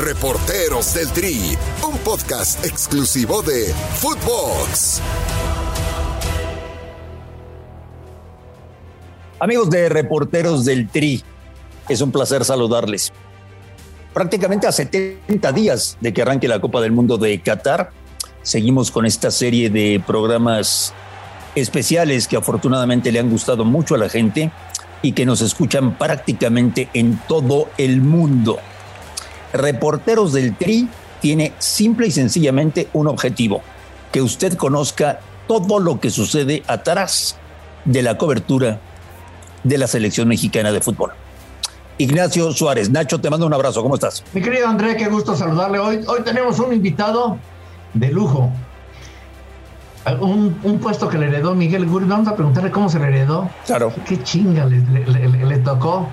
Reporteros del Tri, un podcast exclusivo de Footbox. Amigos de Reporteros del Tri, es un placer saludarles. Prácticamente a 70 días de que arranque la Copa del Mundo de Qatar, seguimos con esta serie de programas especiales que afortunadamente le han gustado mucho a la gente y que nos escuchan prácticamente en todo el mundo. Reporteros del Tri tiene simple y sencillamente un objetivo, que usted conozca todo lo que sucede atrás de la cobertura de la selección mexicana de fútbol. Ignacio Suárez, Nacho, te mando un abrazo, ¿cómo estás? Mi querido André, qué gusto saludarle. Hoy, hoy tenemos un invitado de lujo. Un, un, puesto que le heredó Miguel Gurri. Vamos a preguntarle cómo se le heredó. Claro. Qué chinga le, le, le, le tocó.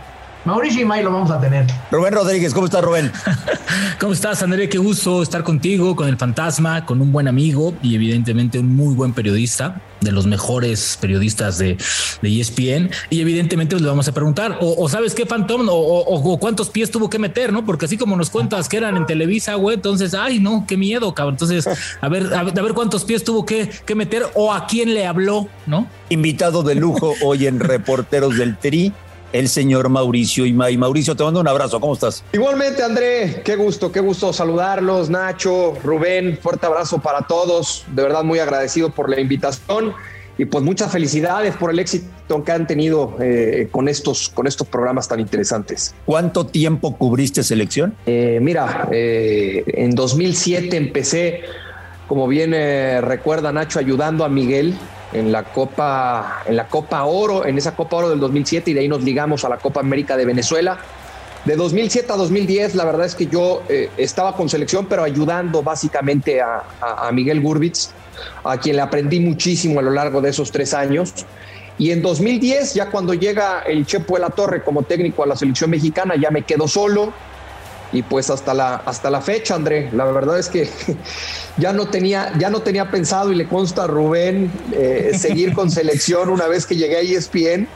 Mauricio y May lo vamos a tener. Rubén Rodríguez, ¿cómo estás, Rubén? ¿Cómo estás, André? Qué gusto estar contigo, con el fantasma, con un buen amigo y evidentemente un muy buen periodista, de los mejores periodistas de, de ESPN. Y evidentemente pues, le vamos a preguntar, o, o sabes qué, Phantom, o, o, o, cuántos pies tuvo que meter, ¿no? Porque así como nos cuentas que eran en Televisa, güey, entonces, ay, no, qué miedo, cabrón. Entonces, a ver, a ver, a ver cuántos pies tuvo que, que meter o a quién le habló, ¿no? Invitado de lujo hoy en Reporteros del Tri el señor Mauricio Imay. Mauricio, te mando un abrazo, ¿cómo estás? Igualmente, André, qué gusto, qué gusto saludarlos, Nacho, Rubén, fuerte abrazo para todos, de verdad muy agradecido por la invitación y pues muchas felicidades por el éxito que han tenido eh, con, estos, con estos programas tan interesantes. ¿Cuánto tiempo cubriste selección? Eh, mira, eh, en 2007 empecé, como bien recuerda Nacho, ayudando a Miguel en la Copa en la Copa Oro, en esa Copa Oro del 2007 y de ahí nos ligamos a la Copa América de Venezuela. De 2007 a 2010, la verdad es que yo eh, estaba con selección, pero ayudando básicamente a, a, Miguel Gurbitz, a quien le aprendí muchísimo a lo largo de esos tres años. Y en 2010, ya cuando llega el Chepo de la Torre como técnico a la selección mexicana, ya me quedo solo, y pues hasta la, hasta la fecha, André, la verdad es que ya no tenía, ya no tenía pensado y le consta a Rubén eh, seguir con selección una vez que llegué a ESPN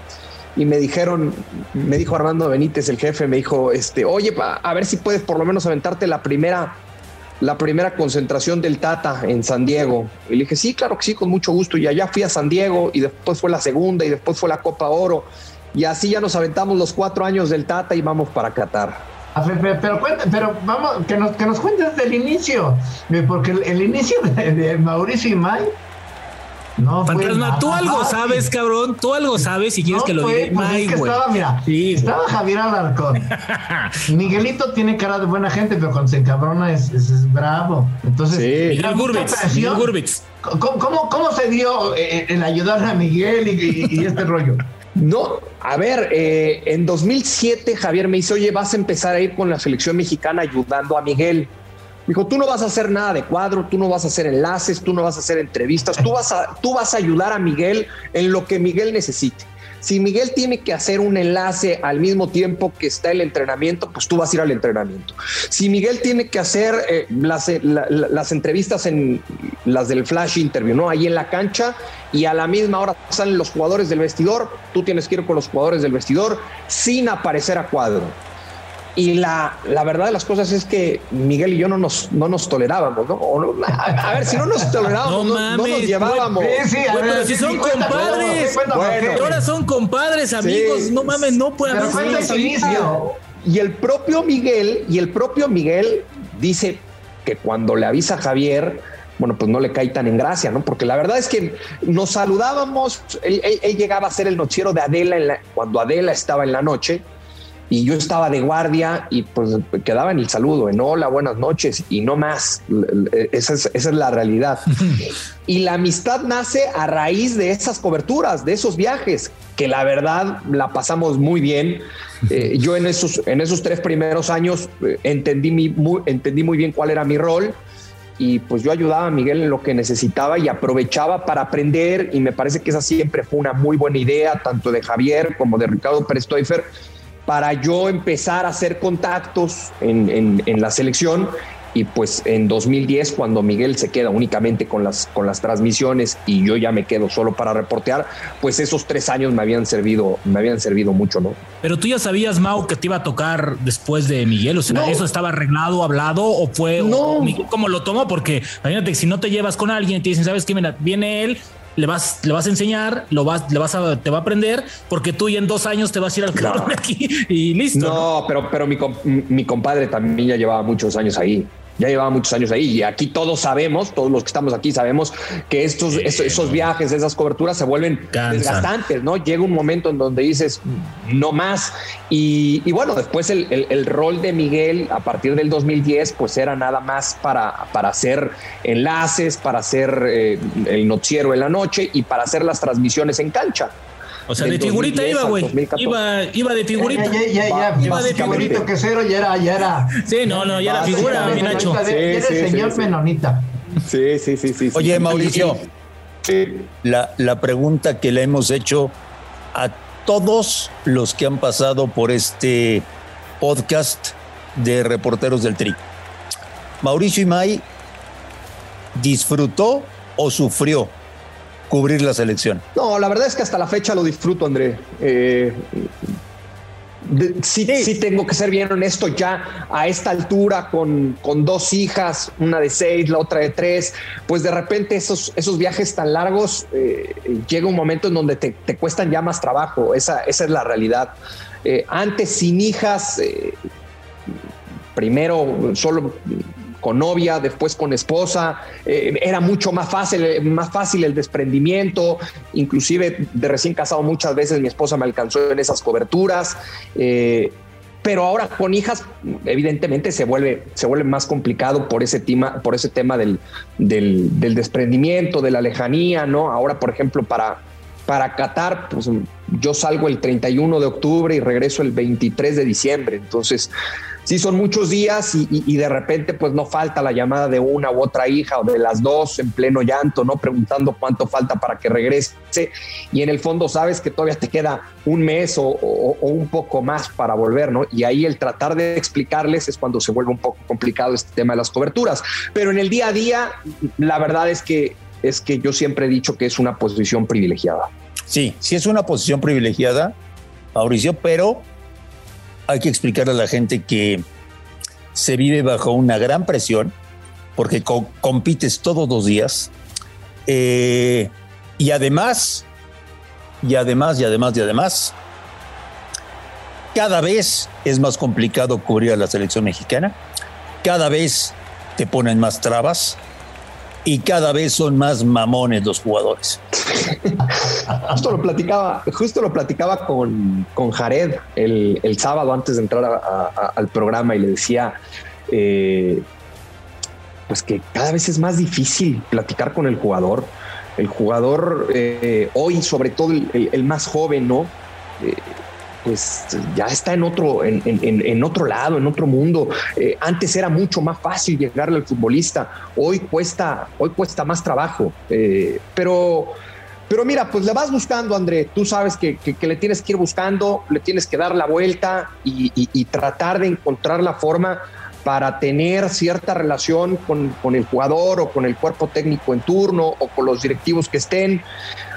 y me dijeron, me dijo Armando Benítez, el jefe, me dijo, este, oye, a ver si puedes por lo menos aventarte la primera, la primera concentración del Tata en San Diego. Y le dije, sí, claro que sí, con mucho gusto. Y allá fui a San Diego y después fue la segunda y después fue la Copa Oro. Y así ya nos aventamos los cuatro años del Tata y vamos para Qatar. Pero, pero, pero, vamos, que nos, que nos cuentes desde el inicio, porque el, el inicio de, de, Mauricio y May. No Fantasma, tú algo sabes, cabrón. Tú algo sabes si quieres no, que lo diga. Pues es que estaba, mira, sí, estaba Javier Alarcón. Miguelito tiene cara de buena gente, pero cuando se encabrona es, es, es bravo. Entonces, sí. Miguel Gurbitz. Miguel Gurbitz. ¿Cómo, ¿Cómo, ¿Cómo, se dio el, el ayudar a Miguel y, y, y este rollo? No, a ver, eh, en 2007 Javier me dice, oye, vas a empezar a ir con la selección mexicana ayudando a Miguel. Dijo, tú no vas a hacer nada de cuadro, tú no vas a hacer enlaces, tú no vas a hacer entrevistas, tú vas a, tú vas a ayudar a Miguel en lo que Miguel necesite. Si Miguel tiene que hacer un enlace al mismo tiempo que está el entrenamiento, pues tú vas a ir al entrenamiento. Si Miguel tiene que hacer eh, las, la, las, entrevistas en las del flash interview, ¿no? Ahí en la cancha y a la misma hora salen los jugadores del vestidor, tú tienes que ir con los jugadores del vestidor sin aparecer a cuadro. Y la, la, verdad de las cosas es que Miguel y yo no nos, no nos tolerábamos, ¿no? A, a, ver, si no nos tolerábamos, no, no, no nos llevábamos. Sí, sí, bueno, pero si son compadres, bueno, ahora son compadres, amigos, sí, no mames, no pueden. Y el propio Miguel, y el propio Miguel dice que cuando le avisa a Javier, bueno, pues no le cae tan en gracia, ¿no? Porque la verdad es que nos saludábamos, él, él, él llegaba a ser el nochero de Adela en la, cuando Adela estaba en la noche, y yo estaba de guardia y pues quedaba en el saludo, en hola, buenas noches y no más. Esa es, esa es la realidad. y la amistad nace a raíz de esas coberturas, de esos viajes, que la verdad la pasamos muy bien. Eh, yo en esos, en esos tres primeros años eh, entendí, mi, muy, entendí muy bien cuál era mi rol y pues yo ayudaba a Miguel en lo que necesitaba y aprovechaba para aprender y me parece que esa siempre fue una muy buena idea, tanto de Javier como de Ricardo Pérez Toifer, para yo empezar a hacer contactos en, en, en, la selección y pues en 2010 cuando Miguel se queda únicamente con las, con las transmisiones y yo ya me quedo solo para reportear, pues esos tres años me habían servido, me habían servido mucho, ¿no? Pero tú ya sabías, Mau, que te iba a tocar después de Miguel, o sea, ¿eso estaba arreglado, hablado o fue no. cómo lo tomó? Porque imagínate, si no te llevas con alguien y te dicen, ¿sabes qué? Mira, viene él, le vas, le vas a enseñar, lo vas, le vas a, te va a aprender, porque tú ya en dos años te vas a ir al club aquí y listo. No, pero, pero mi, mi compadre también ya llevaba muchos años ahí ya llevaba muchos años ahí y aquí todos sabemos, todos los que estamos aquí sabemos que estos, esos, viajes, esas coberturas se vuelven desgastantes, ¿no? Llega un momento en donde dices, no más. Y, bueno, después el, rol de Miguel a partir del 2010, pues era nada más para, para hacer enlaces, para hacer eh, el noticiero en la noche y para hacer las transmisiones en cancha. O sea, de figurita iba, güey. Iba, iba de figurita. Ya, ya, ya, iba de figurito que cero ya era, ya era. Sí, no, no, ya era figura, mi Nacho. Sí, el señor Menonita. Sí, sí, sí, sí. Oye, Mauricio, la, la pregunta que le hemos hecho a todos los que han pasado por este podcast de Reporteros del Tri. Mauricio Imay disfrutó o sufrió cubrir la selección? No, la verdad es que hasta la fecha lo disfruto, André. Eh, sí, sí, tengo que ser bien honesto ya a esta altura con, con, dos hijas, una de seis, la otra de tres, pues de repente esos, esos viajes tan largos eh, llega un momento en donde te, cuestan ya más trabajo, esa, esa es la realidad. Eh, antes sin hijas, primero solo con novia, después con esposa, eh, era mucho más fácil, más fácil el desprendimiento, inclusive de recién casado muchas veces mi esposa me alcanzó en esas coberturas, eh, pero ahora con hijas evidentemente se vuelve, se vuelve más complicado por ese tema, por ese tema del, desprendimiento, de la lejanía, ¿no? Ahora, por ejemplo, para, para Qatar, pues yo salgo el 31 de octubre y regreso el 23 de diciembre, entonces sí son muchos días y, de repente pues no falta la llamada de una u otra hija o de las dos en pleno llanto, ¿no? Preguntando cuánto falta para que regrese y en el fondo sabes que todavía te queda un mes o, un poco más para volver, ¿no? Y ahí el tratar de explicarles es cuando se vuelve un poco complicado este tema de las coberturas. Pero en el día a día, la verdad es que, es que yo siempre he dicho que es una posición privilegiada. Sí, sí es una posición privilegiada, Mauricio, pero hay que explicarle a la gente que se vive bajo una gran presión porque compites todos los días eh, y además, y además, y además, y además, cada vez es más complicado cubrir a la selección mexicana, cada vez te ponen más trabas, y cada vez son más mamones los jugadores. justo lo platicaba, justo lo platicaba con, con Jared el, el sábado antes de entrar al programa y le decía eh, pues que cada vez es más difícil platicar con el jugador. El jugador eh, hoy, sobre todo el, más joven, ¿no? Eh, pues ya está en otro, en, otro lado, en otro mundo. Eh, antes era mucho más fácil llegarle al futbolista, hoy cuesta, hoy cuesta más trabajo. Eh, pero, pero mira, pues le vas buscando, André. Tú sabes que, le tienes que ir buscando, le tienes que dar la vuelta y, tratar de encontrar la forma para tener cierta relación con, con el jugador o con el cuerpo técnico en turno o con los directivos que estén.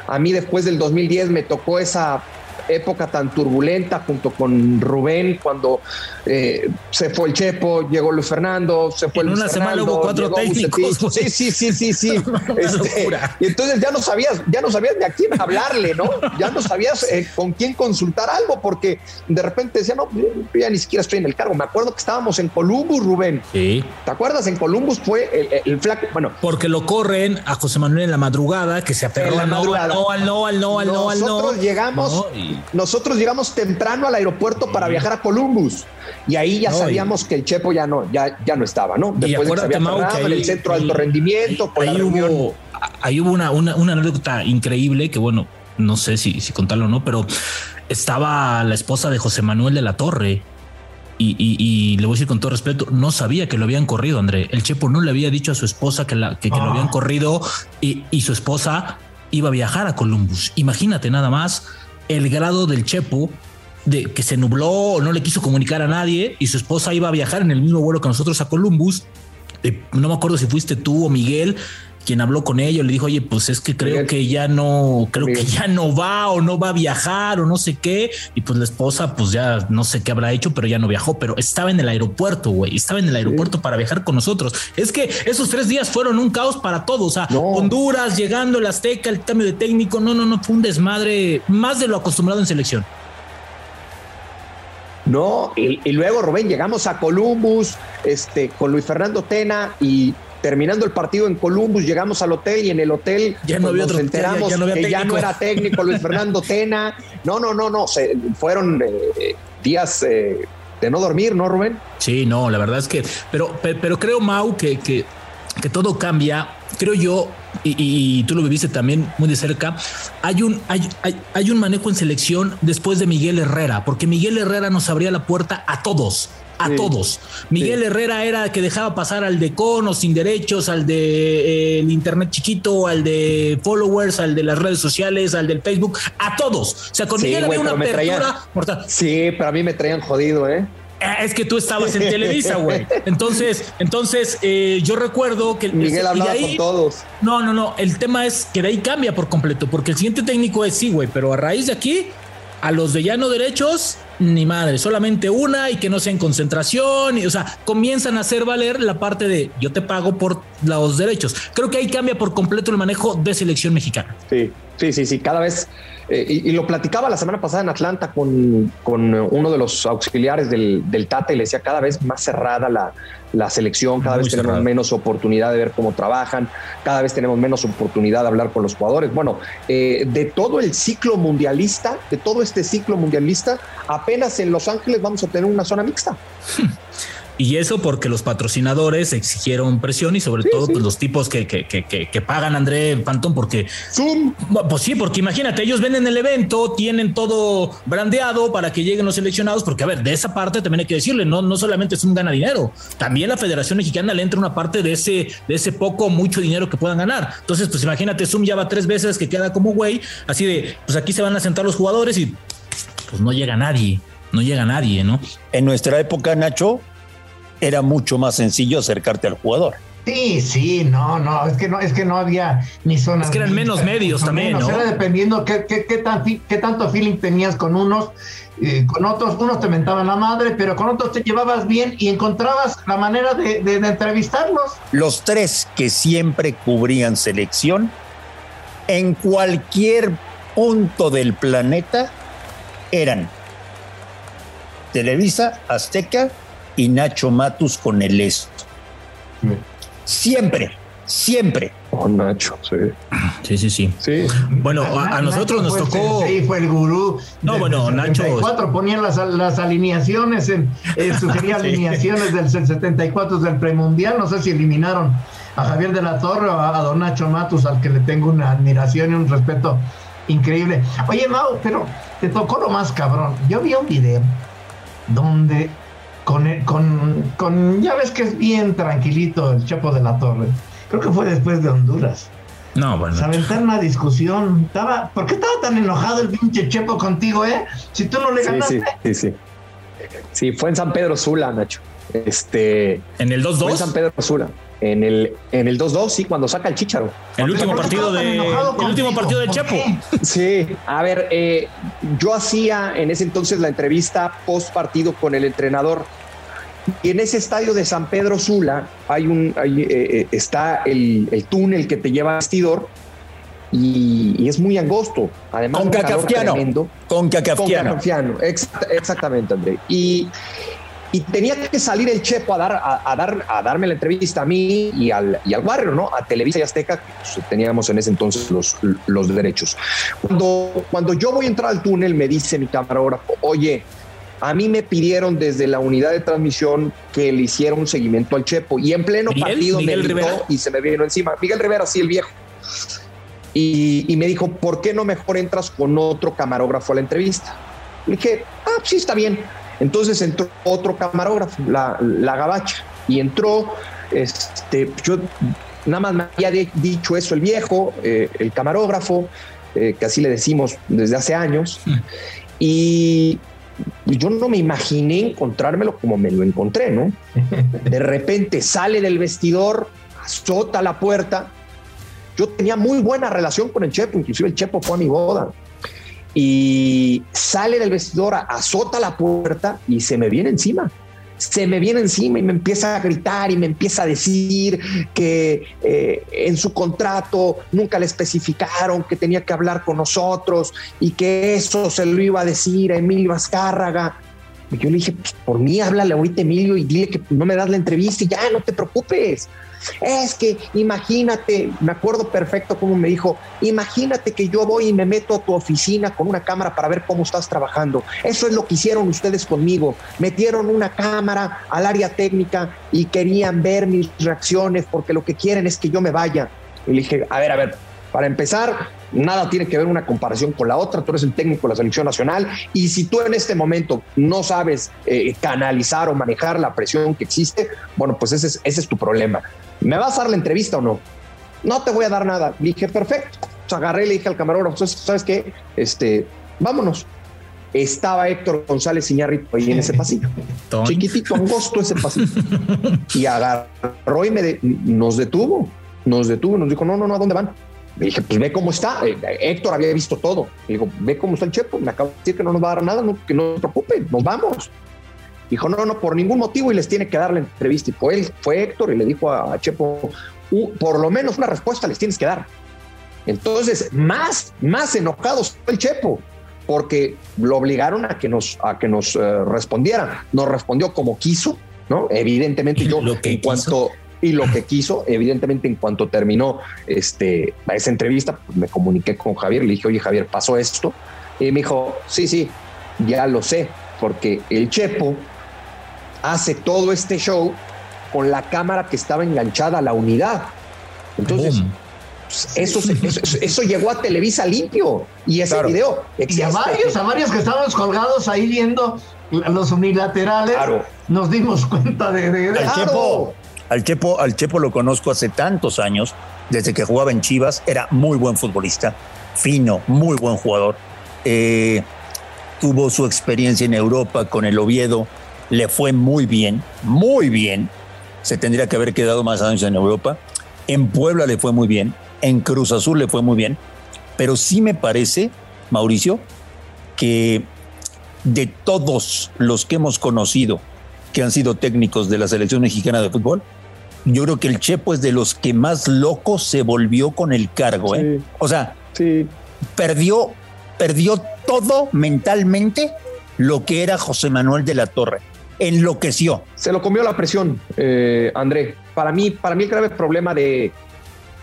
A mí después del 2010 me tocó esa época tan turbulenta junto con Rubén cuando eh, se fue el Chepo, llegó Luis Fernando, se fue en Luis una semana hubo cuatro técnicos. Sí, sí, sí, sí, sí. Este, y entonces ya no sabías, ya no sabías de a quién hablarle, ¿no? Ya no sabías eh, con quién consultar algo porque de repente decía, no, yo ya ni siquiera estoy en el cargo. Me acuerdo que estábamos en Columbus, Rubén. Sí. ¿Te acuerdas? En Columbus fue el, flaco, bueno. Porque lo corren a José Manuel en la madrugada, que se aferró al no, al no, al no, al no, al no, al no. Nosotros llegamos, nosotros llegamos temprano al aeropuerto para viajar a Columbus y ahí ya sabíamos que el Chepo ya no, ya, ya no estaba, ¿no? Después de que en el centro de alto rendimiento, ahí, hubo, ahí hubo una, una, una, anécdota increíble que, bueno, no sé si, si contarlo o no, pero estaba la esposa de José Manuel de la Torre. Y, y, le voy a decir con todo respeto, no sabía que lo habían corrido, André. El Chepo no le había dicho a su esposa que, la, que, lo habían ah. corrido y, y su esposa iba a viajar a Columbus. Imagínate nada más el grado del Chepo de que se nubló no le quiso comunicar a nadie y su esposa iba a viajar en el mismo vuelo que nosotros a Columbus. No me acuerdo si fuiste tú o Miguel, quien habló con ellos, le dijo, oye, pues es que creo que ya no, creo que ya no va o no va a viajar o no sé qué. Y pues la esposa, pues ya no sé qué habrá hecho, pero ya no viajó, pero estaba en el aeropuerto, güey, estaba en el aeropuerto para viajar con nosotros. Es que esos tres días fueron un caos para todos. O sea, Honduras, llegando el Azteca, el cambio de técnico, no, no, no, fue un desmadre más de lo acostumbrado en selección. No, y, y, luego, Rubén, llegamos a Columbus, este, con Luis Fernando Tena y terminando el partido en Columbus, llegamos al hotel y en el hotel ya no pues, nos enteramos que ya no era técnico Luis Fernando Tena. No, no, no, no, se, fueron eh, días eh, de no dormir, ¿no, Rubén? Sí, no, la verdad es que, pero, pero creo, Mau, que, que, que todo cambia. Creo yo, y, tú lo viviste también muy de cerca, hay un, hay, hay un manejo en selección después de Miguel Herrera, porque Miguel Herrera nos abría la puerta a todos a todos. Miguel Herrera era que dejaba pasar al de cono sin derechos, al de eh, el internet chiquito, al de followers, al de las redes sociales, al del Facebook, a todos. O sea, con Miguel había una apertura Sí, pero a mí me traían jodido, ¿eh? ¿Eh? Es que tú estabas en Televisa, güey. Entonces, entonces eh, yo recuerdo que Miguel hablaba con todos. No, no, no. El tema es que de ahí cambia por completo, porque el siguiente técnico es sí, güey, pero a raíz de aquí, a los de llano derechos ni madre, solamente una y que no sea en concentración. Y, o sea, comienzan a hacer valer la parte de yo te pago por los derechos. Creo que ahí cambia por completo el manejo de selección mexicana. Sí, sí, sí, sí. Cada vez eh, y, lo platicaba la semana pasada en Atlanta con, con uno de los auxiliares del, del, Tata y le decía cada vez más cerrada la, la selección, cada vez tenemos menos oportunidad de ver cómo trabajan, cada vez tenemos menos oportunidad de hablar con los jugadores. Bueno, eh, de todo el ciclo mundialista, de todo este ciclo mundialista, apenas en Los Ángeles vamos a tener una zona mixta. Y eso porque los patrocinadores exigieron presión y sobre todo Pues, los tipos que, que, que, que, pagan André Pantón porque... Pues sí, porque imagínate, ellos venden el evento, tienen todo brandeado para que lleguen los seleccionados, porque a ver, de esa parte también hay que decirle, no, no solamente es un gana dinero, también la Federación Mexicana le entra una parte de ese, de ese poco, mucho dinero que puedan ganar. Entonces, pues imagínate, Zoom ya va tres veces que queda como güey, así de, pues aquí se van a sentar los jugadores y pues no llega nadie, no llega nadie, ¿no? En nuestra época, Nacho, era mucho más sencillo acercarte al jugador. Sí, sí, no, no, es que no, es que no había ni zonas. Es que eran menos medios también, ¿no? Era dependiendo qué, qué, qué, tan, qué tanto feeling tenías con unos, eh, con otros, unos te mentaban la madre, pero con otros te llevabas bien y encontrabas la manera de, de, de entrevistarlos. Los tres que siempre cubrían selección, en cualquier punto del planeta, eran Televisa, Azteca y Nacho Matus con el esto. Siempre, siempre. Oh, Nacho, sí. Sí, sí, sí. sí. Bueno, a, a nosotros nos tocó. Sí, fue el gurú. No, bueno, Nacho. 74 ponían las, las alineaciones, en, eh, sugería sí. alineaciones del 74 del premundial. No sé si eliminaron a Javier de la Torre o a, a don Nacho Matus, al que le tengo una admiración y un respeto increíble. Oye, Mau, pero te tocó lo más cabrón. Yo vi un video donde con, con, con, ya ves que es bien tranquilito el Chapo de la Torre. Creo que fue después de Honduras. No, bueno. Se aventaron una discusión. Estaba, ¿Por qué estaba tan enojado el pinche Chepo contigo, eh? Si tú no le ganaste. Sí, sí, sí. Sí, fue en San Pedro Sula, Nacho. Este. En el 2-2. Fue en San Pedro Sula. En el, en el 2-2, sí, cuando saca el Chicharo. El último partido de. El último partido del Chapo. Sí, a ver, eh, yo hacía en ese entonces la entrevista post partido con el entrenador. Y en ese estadio de San Pedro Sula hay un, hay, eh, está el, el, túnel que te lleva al vestidor y, y, es muy angosto. Además, con Cacafquiano. Con Cacafquiano. Exact, exactamente, André. Y, y, tenía que salir el Chepo a, dar, a, a, dar, a darme la entrevista a mí y al, y al barrio, ¿no? A Televisa y Azteca, que pues, teníamos en ese entonces los, los derechos. Cuando, cuando yo voy a entrar al túnel, me dice mi camarógrafo, oye, a mí me pidieron desde la unidad de transmisión que le hiciera un seguimiento al Chepo y en pleno Miguel, partido Miguel me gritó Rivera. y se me vino encima. Miguel Rivera, sí, el viejo. Y, y, me dijo, ¿por qué no mejor entras con otro camarógrafo a la entrevista? Le dije, ah, sí, está bien. Entonces entró otro camarógrafo, la, la gabacha, y entró, este, yo nada más me había dicho eso el viejo, eh, el camarógrafo, eh, que así le decimos desde hace años, y, yo no me imaginé encontrármelo como me lo encontré, ¿no? De repente sale del vestidor, azota la puerta. Yo tenía muy buena relación con el Chepo, inclusive el Chepo fue a mi boda. Y sale del vestidor, azota la puerta y se me viene encima se me viene encima y me empieza a gritar y me empieza a decir que eh, en su contrato nunca le especificaron que tenía que hablar con nosotros y que eso se lo iba a decir a Emilio Azcárraga. Y yo le dije, pues, por mí háblale ahorita Emilio y dile que no me das la entrevista y ya, no te preocupes. Es que imagínate, me acuerdo perfecto cómo me dijo, imagínate que yo voy y me meto a tu oficina con una cámara para ver cómo estás trabajando. Eso es lo que hicieron ustedes conmigo. Metieron una cámara al área técnica y querían ver mis reacciones porque lo que quieren es que yo me vaya. Y le dije, a ver, a ver, para empezar, nada tiene que ver una comparación con la otra. Tú eres el técnico de la selección nacional y si tú en este momento no sabes eh, canalizar o manejar la presión que existe, bueno, pues ese es, ese es tu problema. ¿Me vas a dar la entrevista o no? No te voy a dar nada. dije, perfecto. O agarré y le dije al camarógrafo, ¿sabes qué? Este, vámonos. Estaba Héctor González Iñárritu ahí en ese pasillo. Chiquitito, angosto ese pasillo. y agarró y me nos detuvo. Nos detuvo nos dijo, no, no, no, ¿a dónde van? Le dije, pues ve cómo está. Eh, Héctor había visto todo. Le digo, ve cómo está el Chepo. Me acaba de decir que no nos va a dar nada, que no se preocupe, nos vamos. Dijo, no, no, por ningún motivo y les tiene que dar la entrevista. Y fue él, fue Héctor y le dijo a Chepo, por lo menos una respuesta les tienes que dar. Entonces, más, más enojados fue el Chepo, porque lo obligaron a que nos, a que nos eh, respondiera. Nos respondió como quiso, ¿no? Evidentemente yo, lo que en cuanto y lo que quiso, evidentemente en cuanto terminó este, esa entrevista, pues me comuniqué con Javier, le dije, oye Javier, pasó esto. Y me dijo, sí, sí, ya lo sé, porque el Chepo hace todo este show con la cámara que estaba enganchada a la unidad. Entonces, pues, eso, eso, llegó a Televisa limpio y ese video. Y a varios, a varios que estábamos colgados ahí viendo los unilaterales, nos dimos cuenta de, al, Chepo, al, Chepo, al Chepo lo conozco hace tantos años, desde que jugaba en Chivas, era muy buen futbolista, fino, muy buen jugador. Eh, tuvo su experiencia en Europa con el Oviedo, le fue muy bien, muy bien. Se tendría que haber quedado más años en Europa. En Puebla le fue muy bien, en Cruz Azul le fue muy bien, pero sí me parece, Mauricio, que de todos los que hemos conocido que han sido técnicos de la selección mexicana de fútbol, yo creo que el Chepo es de los que más loco se volvió con el cargo. ¿eh? O sea, perdió, perdió todo mentalmente lo que era José Manuel de la Torre enloqueció. Se lo comió la presión, eh, André. Para mí, para mí el grave problema de,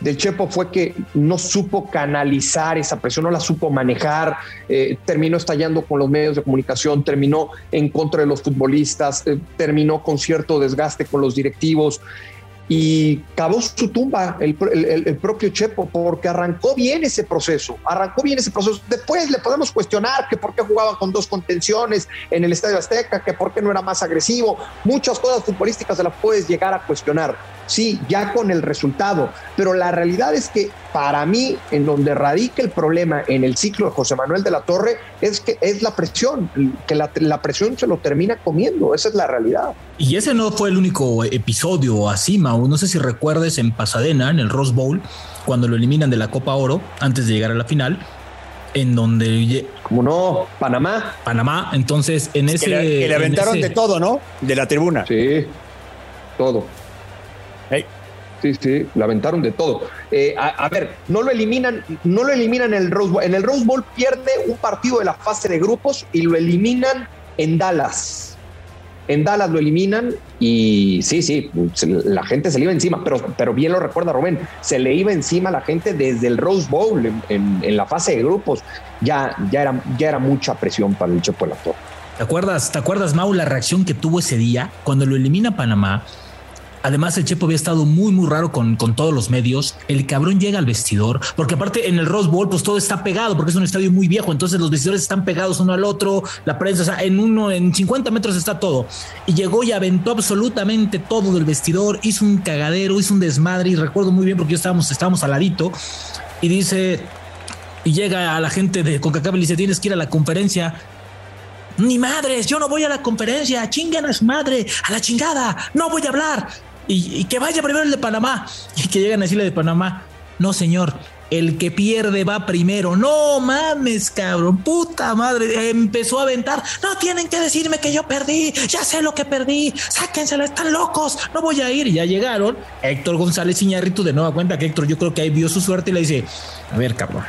del Chepo fue que no supo canalizar esa presión, no la supo manejar, eh, terminó estallando con los medios de comunicación, terminó en contra de los futbolistas, eh, terminó con cierto desgaste con los directivos y cavó su tumba el, propio Chepo porque arrancó bien ese proceso, arrancó bien ese proceso. Después le podemos cuestionar que por qué jugaba con dos contenciones en el Estadio Azteca, que por qué no era más agresivo. Muchas cosas futbolísticas se las puedes llegar a cuestionar sí, ya con el resultado, pero la realidad es que para mí, en donde radica el problema en el ciclo de José Manuel de la Torre, es que es la presión, que la, presión se lo termina comiendo, esa es la realidad. Y ese no fue el único episodio así, Mau, no sé si recuerdes en Pasadena, en el Rose Bowl, cuando lo eliminan de la Copa Oro, antes de llegar a la final, en donde como no Panamá. Panamá. Entonces en ese que le, aventaron de todo no de la tribuna. Sí. Todo. Sí, sí, la aventaron de todo. Eh, a, ver, no lo eliminan, no lo eliminan en el Rose Bowl. En el Rose Bowl pierde un partido de la fase de grupos y lo eliminan en Dallas. En Dallas lo eliminan y sí, sí, la gente se le iba encima, pero, pero bien lo recuerda Rubén, se le iba encima a la gente desde el Rose Bowl en, la fase de grupos. Ya, ya, era, ya era mucha presión para el Chepo de la Torre. ¿Te acuerdas, ¿Te acuerdas, Mau, la reacción que tuvo ese día cuando lo elimina Panamá? Además, el Chepo había estado muy, muy raro con, con, todos los medios. El cabrón llega al vestidor, porque aparte en el Rose Bowl, pues todo está pegado, porque es un estadio muy viejo. Entonces los vestidores están pegados uno al otro, la prensa, o sea, en uno, en 50 metros está todo. Y llegó y aventó absolutamente todo del vestidor, hizo un cagadero, hizo un desmadre. Y recuerdo muy bien porque yo estábamos, estábamos al ladito. Y dice, y llega a la gente de Coca-Cola y dice: Tienes que ir a la conferencia Ni madres, yo no voy a la conferencia, chinguen a su madre, a la chingada, no voy a hablar. Y, que vaya primero el de Panamá. Y que lleguen a decirle de Panamá, no señor, el que pierde va primero. No mames, cabrón, puta madre. Empezó a aventar. No tienen que decirme que yo perdí. Ya sé lo que perdí. Sáquenselo, están locos. No voy a ir. Ya llegaron. Héctor González Iñárritu de nueva cuenta que Héctor, yo creo que ahí vio su suerte y le dice: A ver, cabrón,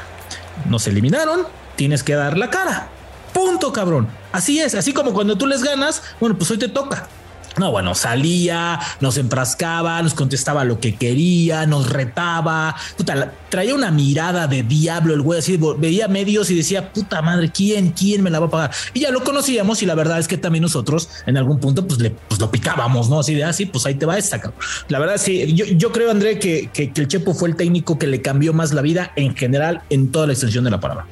nos eliminaron. Tienes que dar la cara. Punto, cabrón. Así es. Así como cuando tú les ganas, bueno, pues hoy te toca. No, bueno, salía, nos enfrascaba, nos contestaba lo que quería, nos retaba, puta, traía una mirada de diablo el güey, así veía medios y decía, puta madre, ¿quién, quién me la va a pagar? Y ya lo conocíamos y la verdad es que también nosotros en algún punto pues, le, pues lo picábamos, ¿no? Así de así, ah, pues ahí te va esta, cabrón. La verdad sí, yo, yo creo, André, que, que, el Chepo fue el técnico que le cambió más la vida en general en toda la extensión de la palabra.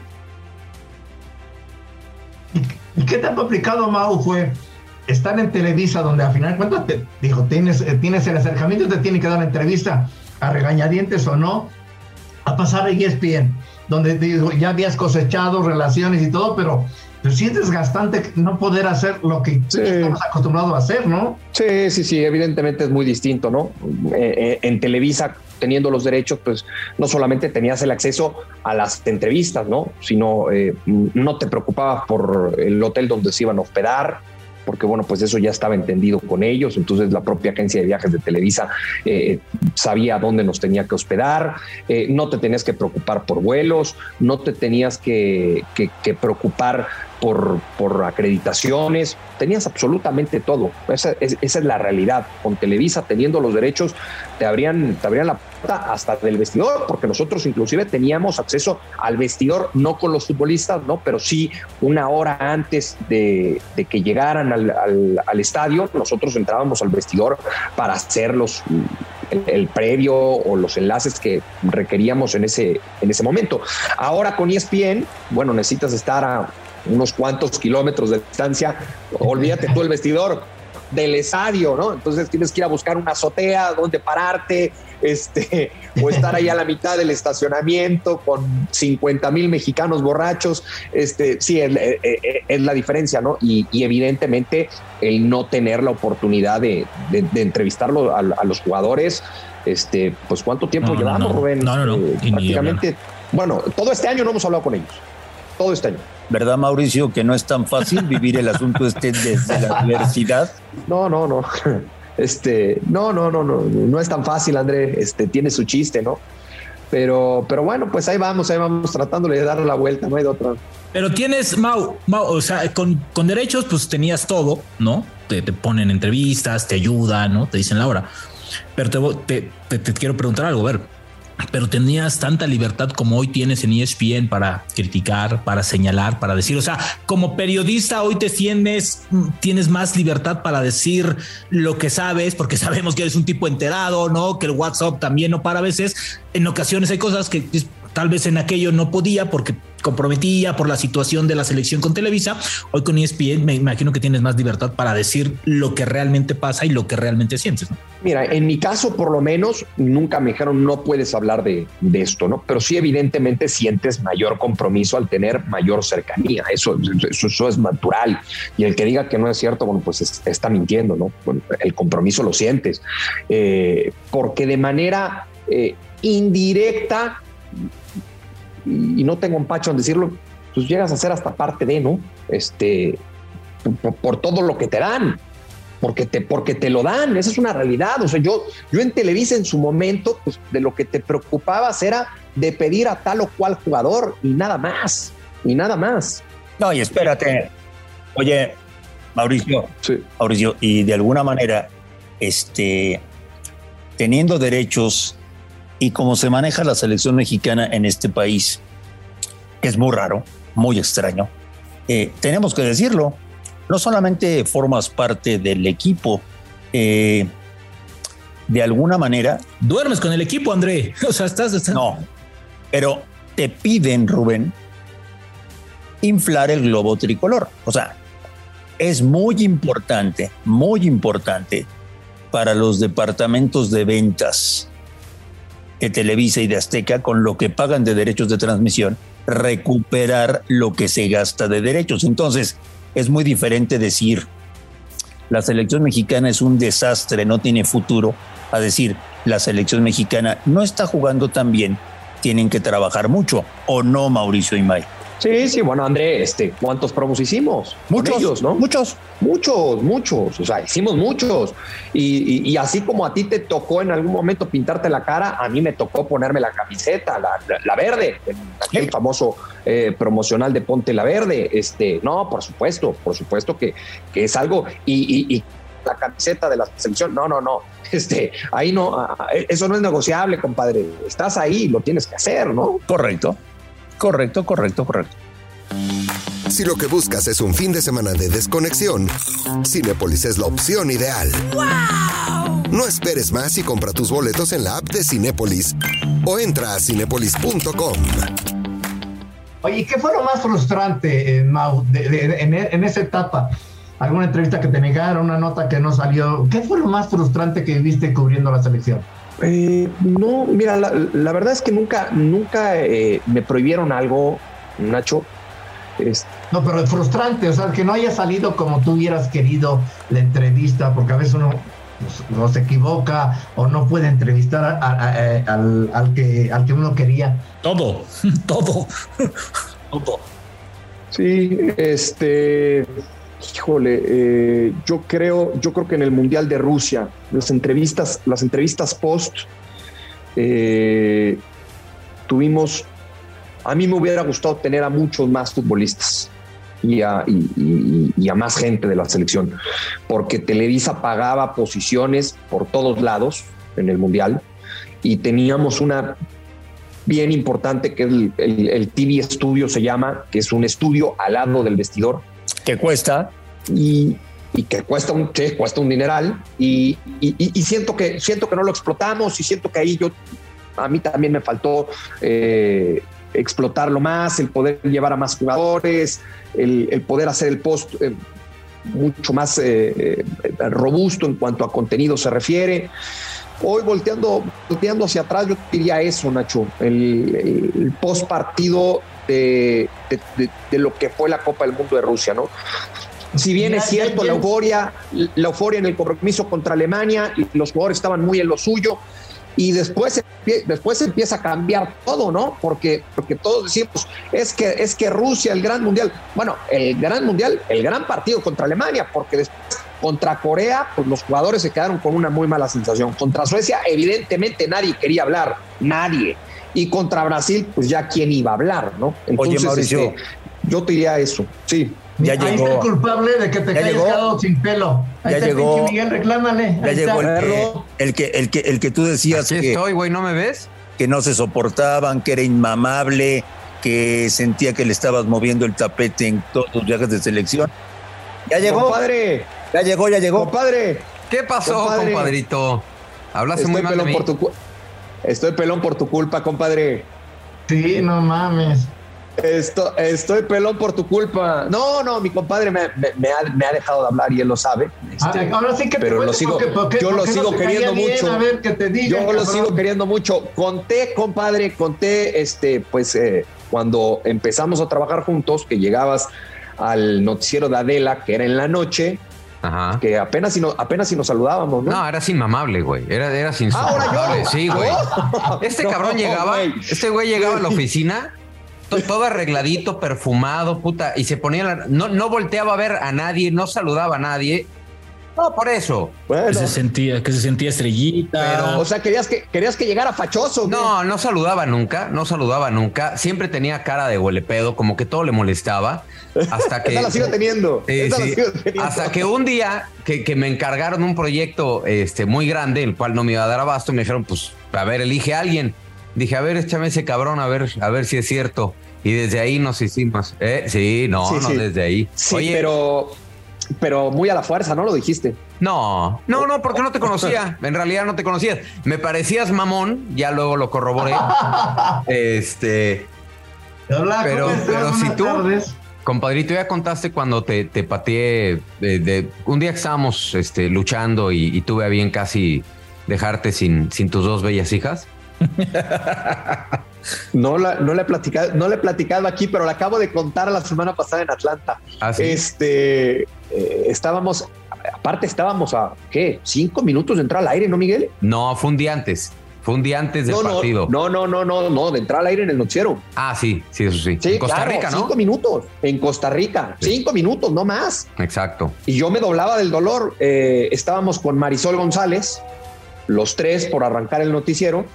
¿Y qué tan complicado, Mau, fue? Están en Televisa, donde al final cuentas te dijo, tienes, eh, tienes el acercamiento, te tiene que dar la entrevista a regañadientes o no, a pasar a ESPN, donde digo, ya habías cosechado relaciones y todo, pero, pero sí es desgastante no poder hacer lo que estamos acostumbrados a hacer, ¿no? Sí, sí, sí, evidentemente es muy distinto, ¿no? Eh, eh, en Televisa, teniendo los derechos, pues no solamente tenías el acceso a las entrevistas, ¿no? Sino no te preocupabas por el hotel donde se iban a hospedar, porque bueno, pues eso ya estaba entendido con ellos, entonces la propia agencia de viajes de Televisa eh, sabía dónde nos tenía que hospedar, eh, no te tenías que preocupar por vuelos, no te tenías que, que preocupar por, por acreditaciones, tenías absolutamente todo. Esa es, la realidad. Con Televisa teniendo los derechos, te abrían, te abrían la puerta hasta del vestidor, porque nosotros inclusive teníamos acceso al vestidor, no con los futbolistas, ¿no? Pero sí una hora antes de, que llegaran al, al, estadio, nosotros entrábamos al vestidor para hacer los, el, previo o los enlaces que requeríamos en ese, en ese momento. Ahora con ESPN, bueno, necesitas estar a unos cuantos kilómetros de distancia, olvídate tú el vestidor del estadio, ¿no? Entonces tienes que ir a buscar una azotea donde pararte, este, o estar ahí a la mitad del estacionamiento con 50 mil mexicanos borrachos, este, sí, es, eh, eh, es, la diferencia, ¿no? Y, evidentemente el no tener la oportunidad de, de, entrevistarlo a, los jugadores, este, pues cuánto tiempo llevamos, Rubén. No, no, no. Prácticamente, bueno, todo este año no hemos hablado con ellos, todo este año. ¿Verdad, Mauricio, que no es tan fácil vivir el asunto este desde la universidad? No, no, no. Este, no, no, no, no, no es tan fácil, André. Este, tiene su chiste, ¿no? Pero, pero bueno, pues ahí vamos, ahí vamos tratándole de dar la vuelta, no hay de otra. Pero tienes, Mau, Mau o sea, con, con derechos, pues tenías todo, ¿no? Te, te, ponen entrevistas, te ayudan, ¿no? Te dicen la hora. Pero te, te, te quiero preguntar algo, a ver, pero tenías tanta libertad como hoy tienes en ESPN para criticar, para señalar, para decir, o sea, como periodista hoy te tienes, tienes más libertad para decir lo que sabes, porque sabemos que eres un tipo enterado, ¿no? Que el WhatsApp también no para a veces. En ocasiones hay cosas que tal vez en aquello no podía porque comprometía por la situación de la selección con Televisa. Hoy con ESPN me imagino que tienes más libertad para decir lo que realmente pasa y lo que realmente sientes. Mira, en mi caso por lo menos nunca me dijeron no puedes hablar de, esto, ¿no? Pero sí evidentemente sientes mayor compromiso al tener mayor cercanía. Eso, eso, es natural. Y el que diga que no es cierto, bueno, pues está mintiendo, ¿no? el compromiso lo sientes. Eh, porque de manera eh, indirecta y, no tengo empacho en decirlo, pues llegas a ser hasta parte de, ¿no? Este, por, todo lo que te dan, porque te, porque te lo dan, esa es una realidad. O sea, yo, yo en Televisa en su momento, pues de lo que te preocupabas era de pedir a tal o cual jugador y nada más, y nada más. No, y espérate, oye, Mauricio, Mauricio, y de alguna manera, este, teniendo derechos y cómo se maneja la selección mexicana en este país, que es muy raro, muy extraño, eh, tenemos que decirlo, no solamente formas parte del equipo, eh, de alguna manera... Duermes con el equipo, André. O sea, estás, estás... No, pero te piden, Rubén, inflar el globo tricolor. O sea, es muy importante, muy importante para los departamentos de ventas de Televisa y de Azteca, con lo que pagan de derechos de transmisión, recuperar lo que se gasta de derechos. Entonces, Es muy diferente decir la selección mexicana es un desastre, no tiene futuro, a decir la selección mexicana no está jugando tan bien, tienen que trabajar mucho, ¿o no, Mauricio Imay? Sí, sí, bueno, André, este, ¿cuántos promos hicimos? Muchos, ¿no? Muchos. Muchos, muchos. O sea, hicimos muchos. Y, así como a ti te tocó en algún momento pintarte la cara, a mí me tocó ponerme la camiseta, la, verde, aquel famoso eh, promocional de Ponte la Verde. Este, no, por supuesto, por supuesto que, que es algo. y, y la camiseta de la selección. No, no, no. Este, ahí no, eso no es negociable, compadre. Estás ahí, lo tienes que hacer, ¿no? Correcto. Correcto, correcto, correcto. Si lo que buscas es un fin de semana de desconexión, Cinepolis es la opción ideal. ¡Wow! No esperes más y compra tus boletos en la app de Cinepolis o entra a cinepolis.com. Oye, ¿qué fue lo más frustrante, eh, Mau, en, esa etapa? ¿Alguna entrevista que te negaron, una nota que no salió? ¿Qué fue lo más frustrante que viste cubriendo la selección? Eh, no, mira, la, verdad es que nunca, nunca eh, me prohibieron algo, Nacho. No, pero es frustrante, o sea, que no haya salido como tú hubieras querido la entrevista, porque a veces uno pues, no se equivoca o no puede entrevistar al, que, al que uno quería. Todo, todo, todo. Sí, este Híjole, eh, yo creo, yo creo que en el Mundial de Rusia, las entrevistas, las entrevistas post, eh, tuvimos, a mí me hubiera gustado tener a muchos más futbolistas y a, más gente de la selección, porque Televisa pagaba posiciones por todos lados en el Mundial y teníamos una bien importante que el, el TV Studio se llama, que es un estudio al lado del vestidor que cuesta. Y, que cuesta un, cuesta un dineral. Y, siento, que, siento que no lo explotamos y siento que ahí yo, a mí también me faltó eh, explotarlo más, el poder llevar a más jugadores, el, poder hacer el post eh, mucho más eh, robusto en cuanto a contenido se refiere. Hoy volteando, volteando hacia atrás, yo diría eso, Nacho, el post partido de, lo que fue la Copa del Mundo de Rusia, ¿no? Si bien es cierto, la euforia, la euforia en el compromiso contra Alemania, y los jugadores estaban muy en lo suyo, y después, después empieza a cambiar todo, ¿no? Porque, porque todos decimos, es que, es que Rusia, el gran mundial, bueno, el gran mundial, el gran partido contra Alemania, porque después contra Corea, pues los jugadores se quedaron con una muy mala sensación. Contra Suecia, evidentemente nadie quería hablar, nadie y contra Brasil, pues ya quién iba a hablar, ¿no? Oye, Mauricio, este, yo te diría eso, sí. Ya Ahí llegó. está el culpable de que te hayas quedado sin pelo. Ahí ya está llegó. Miguel, reclámale. Ya llegó el que, el que, el que, tú decías que estoy, güey, ¿no me ves? Que no se soportaban, que era inmamable, que sentía que le estabas moviendo el tapete en todos los viajes de selección. Ya llegó. padre. Ya llegó, ya llegó. Compadre. ¿Qué pasó, compadrito? Hablaste muy mal de mí. Por tu, Estoy pelón por tu culpa, compadre. Sí, no mames. estoy pelón por tu culpa. No, no, mi compadre me, ha, dejado de hablar y él lo sabe. Este, ahora sí que te pero lo sigo, yo lo sigo queriendo mucho. A ver, que te yo lo sigo queriendo mucho. Conté, compadre, conté, este, pues, eh, cuando empezamos a trabajar juntos, que llegabas al noticiero de Adela, que era en la noche, Ajá. Que apenas si, no, apenas si nos saludábamos, ¿no? No, eras inmamable, güey. Era, eras insoportable. Sí, güey. Este cabrón llegaba, este güey llegaba a la oficina todo arregladito, perfumado, puta, y se ponía, la, no, no volteaba a ver a nadie, no saludaba a nadie. No, por eso. Que se sentía, que se sentía estrellita. o sea, querías que, querías que llegara fachoso. No, no saludaba nunca, no saludaba nunca. Siempre tenía cara de huelepedo, como que todo le molestaba. Hasta que. Esa la sigo teniendo. Hasta que un día que, me encargaron un proyecto este, muy grande, el cual no me iba a dar abasto, me dijeron, pues, a ver, elige a alguien. Dije, a ver, échame ese cabrón, a ver, a ver si es cierto. Y desde ahí nos hicimos. ¿eh? Sí, no, no, desde ahí. Sí, Oye, pero pero muy a la fuerza, ¿no? Lo dijiste. No, no, no, porque no te conocía. En realidad no te conocías. Me parecías mamón, ya luego lo corroboré. este. Hola, pero, pero si tú, compadrito, ya contaste cuando te, te pateé de, un día que estábamos este, luchando y, tuve a bien casi dejarte sin, sin tus dos bellas hijas. No la, no le he platicado, no le he platicado aquí, pero la acabo de contar la semana pasada en Atlanta. ¿Ah, sí? Este eh, estábamos, aparte estábamos a qué, cinco minutos de entrar al aire, ¿no, Miguel? No, fue un día antes. Fue un día antes del no, partido. No, no, no, no, no, de entrar al aire en el noticiero. Ah, sí, sí, eso sí. Sí, en Costa claro, Rica, ¿no? Cinco minutos en Costa Rica, Sí. cinco minutos, no más. Exacto. Y yo me doblaba del dolor. Eh, estábamos con Marisol González, los tres por arrancar el noticiero.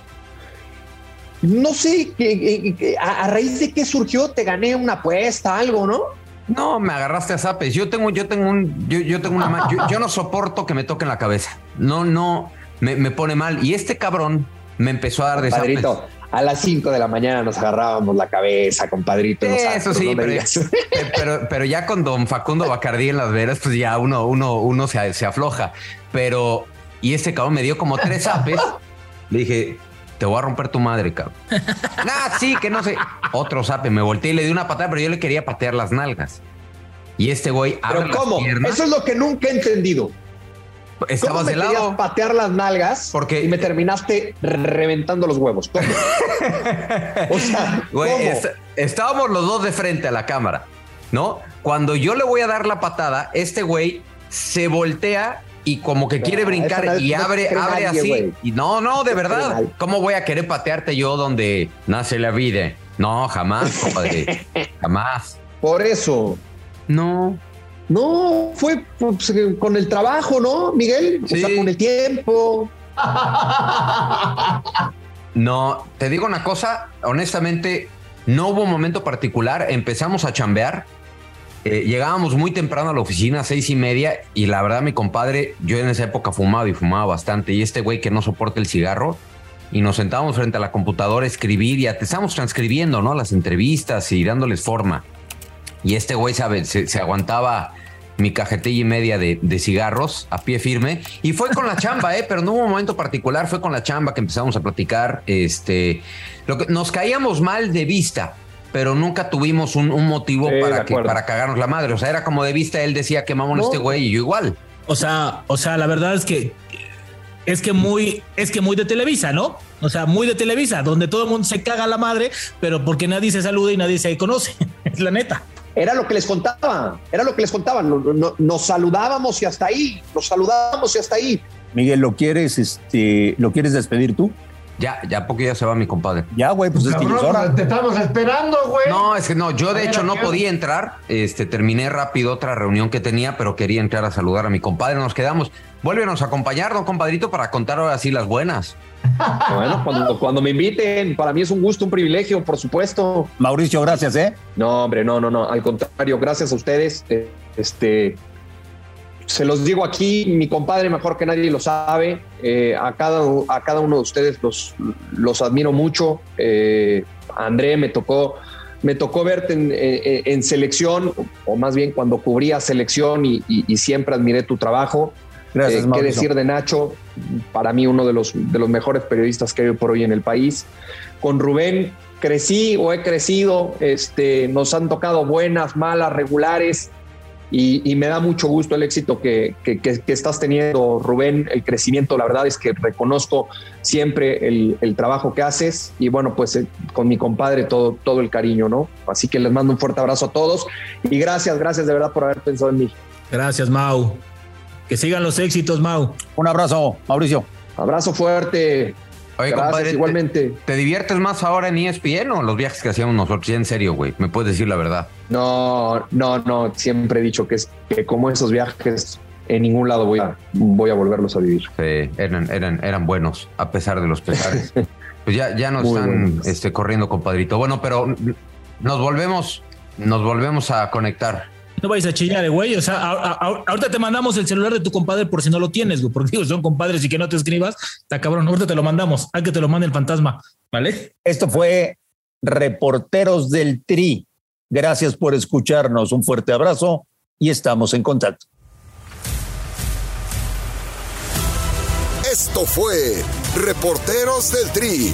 No sé, que- a, a raíz de qué surgió, te gané una apuesta, algo, ¿no? No, me agarraste a zapes. Yo tengo, yo tengo un, yo, yo tengo una yo, yo no soporto que me toquen la cabeza. No, no, me, me pone mal. Y este cabrón me empezó a dar de. Padrito, a las 5 de la mañana nos agarrábamos la cabeza, compadrito. en los Eso sí, no pero, pero, pero ya con don Facundo Bacardí en las veras, pues ya uno, uno, uno se, se afloja. Pero, y este cabrón me dio como tres zapes. Le dije, te voy a romper tu madre, cabrón. nah, sí, que no sé. Otro zape, me volteé y le di una patada, pero yo le quería patear las nalgas. Y este güey abre Pero las ¿cómo? piernas. Eso es lo que nunca he entendido. ¿Cómo Estabas me de querías lado. patear las nalgas Porque- y me terminaste reventando los huevos? ¿Cómo? o sea, Güey, ¿cómo? est- estábamos los dos de frente a la cámara, ¿no? Cuando yo le voy a dar la patada, este güey se voltea y como que quiere No, brincar no- y abre, abre nadie, así. güey. Y no, no, de verdad. ¿Cómo voy a querer patearte yo donde nace la vida? No, jamás, compadre. jamás. Por eso. No. No, fue pues, con el trabajo, ¿no, Miguel? O sea, con el tiempo. No, te digo una cosa, honestamente, no hubo un momento particular. Empezamos a chambear. eh, llegábamos muy temprano a la oficina, seis y media, y la verdad, mi compadre, yo en esa época fumaba y fumaba bastante. Y este güey que no soporta el cigarro, y nos sentábamos frente a la computadora a escribir y estábamos transcribiendo, ¿no? Las entrevistas y dándoles forma. Y este güey sabe, se, se aguantaba mi cajetilla y media de, de cigarros a pie firme. Y fue con la chamba, ¿eh? Pero no hubo un momento particular, fue con la chamba que empezamos a platicar. Este, lo que nos caíamos mal de vista, pero nunca tuvimos un, un motivo Sí, para, que, para cagarnos la madre. O sea, era como de vista, él decía que mamón No. este güey y yo igual. O sea, o sea, la verdad es que es que muy, es que muy de Televisa, ¿no? O sea, muy de Televisa, donde todo el mundo se caga a la madre, pero porque nadie se saluda y nadie se conoce. Es la neta. Era lo que les contaba, era lo que les contaban. No- no- Nos saludábamos y hasta ahí, nos saludábamos y hasta ahí. Miguel, ¿lo quieres, este, ¿lo quieres despedir tú? Ya, ya porque ya se va mi compadre. Ya, güey, pues es que hora. Te estamos esperando, güey. No, es que no, yo de Mira, hecho no ¿qué? podía entrar. Este, terminé rápido otra reunión que tenía, pero quería entrar a saludar a mi compadre. Nos quedamos. Vuélvenos a acompañar, don compadrito, para contar ahora sí las buenas. Bueno, cuando, cuando me inviten, para mí es un gusto, un privilegio, por supuesto. Mauricio, gracias, ¿eh? No, hombre, no, no, no. Al contrario, gracias a ustedes. Eh, Este, se los digo aquí, mi compadre mejor que nadie lo sabe. Eh, a, cada, a cada uno de ustedes los, los admiro mucho. Eh, André, me tocó, me tocó verte en, en- en selección, o más bien cuando cubría selección y, y- y siempre admiré tu trabajo. Gracias, Eh, ¿Qué decir de Nacho? Para mí uno de los, de los mejores periodistas que hay por hoy en el país. Con Rubén crecí o he crecido, este, nos han tocado buenas, malas, regulares y, y me da mucho gusto el éxito que, que- que- que estás teniendo, Rubén, el crecimiento. La verdad es que reconozco siempre el, el trabajo que haces y bueno, pues eh, con mi compadre todo, todo el cariño, ¿no? Así que les mando un fuerte abrazo a todos y gracias, gracias de verdad por haber pensado en mí. Gracias, Mau. Que sigan los éxitos, Mau. Un abrazo, Mauricio. Abrazo fuerte. Oye, Gracias, compadre, te- igualmente. ¿te, diviertes más ahora en ESPN o los viajes que hacíamos nosotros? Ya en serio, güey. Me puedes decir la verdad. No, no, no. Siempre he dicho que, es, que como esos viajes en ningún lado voy a, voy a volverlos a vivir. Eh, eran, eran, eran buenos, a pesar de los pesares. pues ya, ya nos Muy están buenos. este, corriendo, compadrito. Bueno, pero nos volvemos, nos volvemos a conectar. No vayas a chillar, eh, güey. O sea, a- a- ahorita te mandamos el celular de tu compadre por si no lo tienes, güey. Porque digo, son compadres y que no te escribas. Está cabrón. Ahorita te lo mandamos. Hay que te lo mande el fantasma. ¿Vale? Esto fue Reporteros del Tri. Gracias por escucharnos. Un fuerte abrazo y estamos en contacto. Esto fue Reporteros del Tri